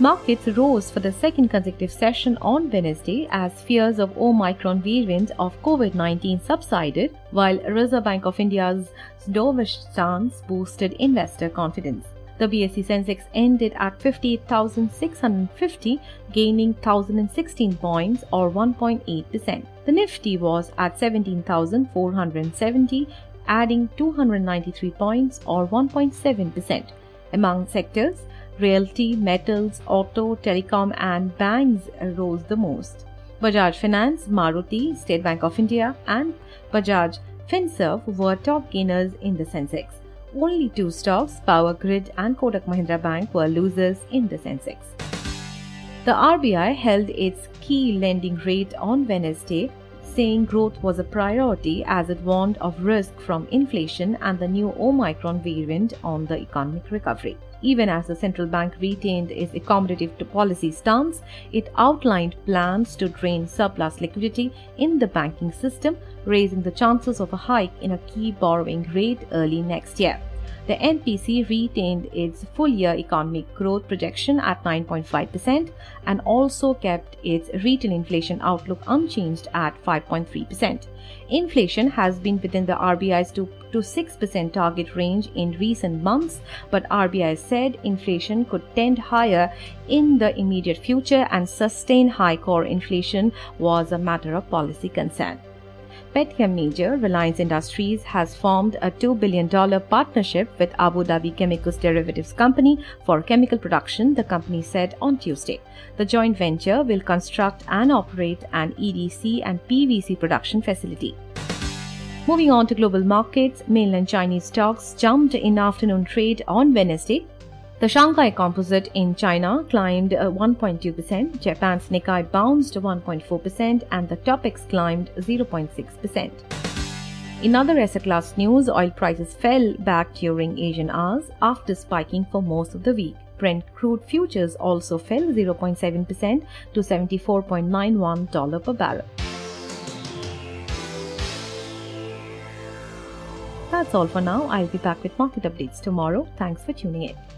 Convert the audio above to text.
Markets rose for the second consecutive session on Wednesday as fears of Omicron variant of COVID-19 subsided, while Reserve Bank of India's dovish stance boosted investor confidence. The BSE Sensex ended at 58,650, gaining 1,016 points or 1.8%. The Nifty was at 17,470, adding 293 points or 1.7%. Among sectors, realty, metals, auto, telecom, and banks rose the most. Bajaj Finance, Maruti, State Bank of India, and Bajaj Finserv were top gainers in the Sensex. Only two stocks, Power Grid and Kotak Mahindra Bank, were losers in the Sensex. The RBI held its key lending rate on Wednesday, saying growth was a priority as it warned of risk from inflation and the new Omicron variant on the economic recovery. Even as the central bank retained its accommodative policy stance, it outlined plans to drain surplus liquidity in the banking system, raising the chances of a hike in a key borrowing rate early next year. The MPC retained its full year economic growth projection at 9.5% and also kept its retail inflation outlook unchanged at 5.3%. Inflation has been within the RBI's 2 to 6% target range in recent months, but RBI said inflation could tend higher in the immediate future and sustain high core inflation was a matter of policy concern. Petchem major Reliance Industries has formed a $2 billion partnership with Abu Dhabi Chemicals Derivatives Company for chemical production, the company said on Tuesday. The joint venture will construct and operate an EDC and PVC production facility. Moving on to global markets, mainland Chinese stocks jumped in afternoon trade on Wednesday the Shanghai Composite in China climbed 1.2%, uh, Japan's Nikkei bounced 1.4%, and the Topix climbed 0.6%. In other asset class news, oil prices fell back during Asian hours after spiking for most of the week. Brent crude futures also fell 0.7% to $74.91 per barrel. That's all for now. I'll be back with market updates tomorrow. Thanks for tuning in.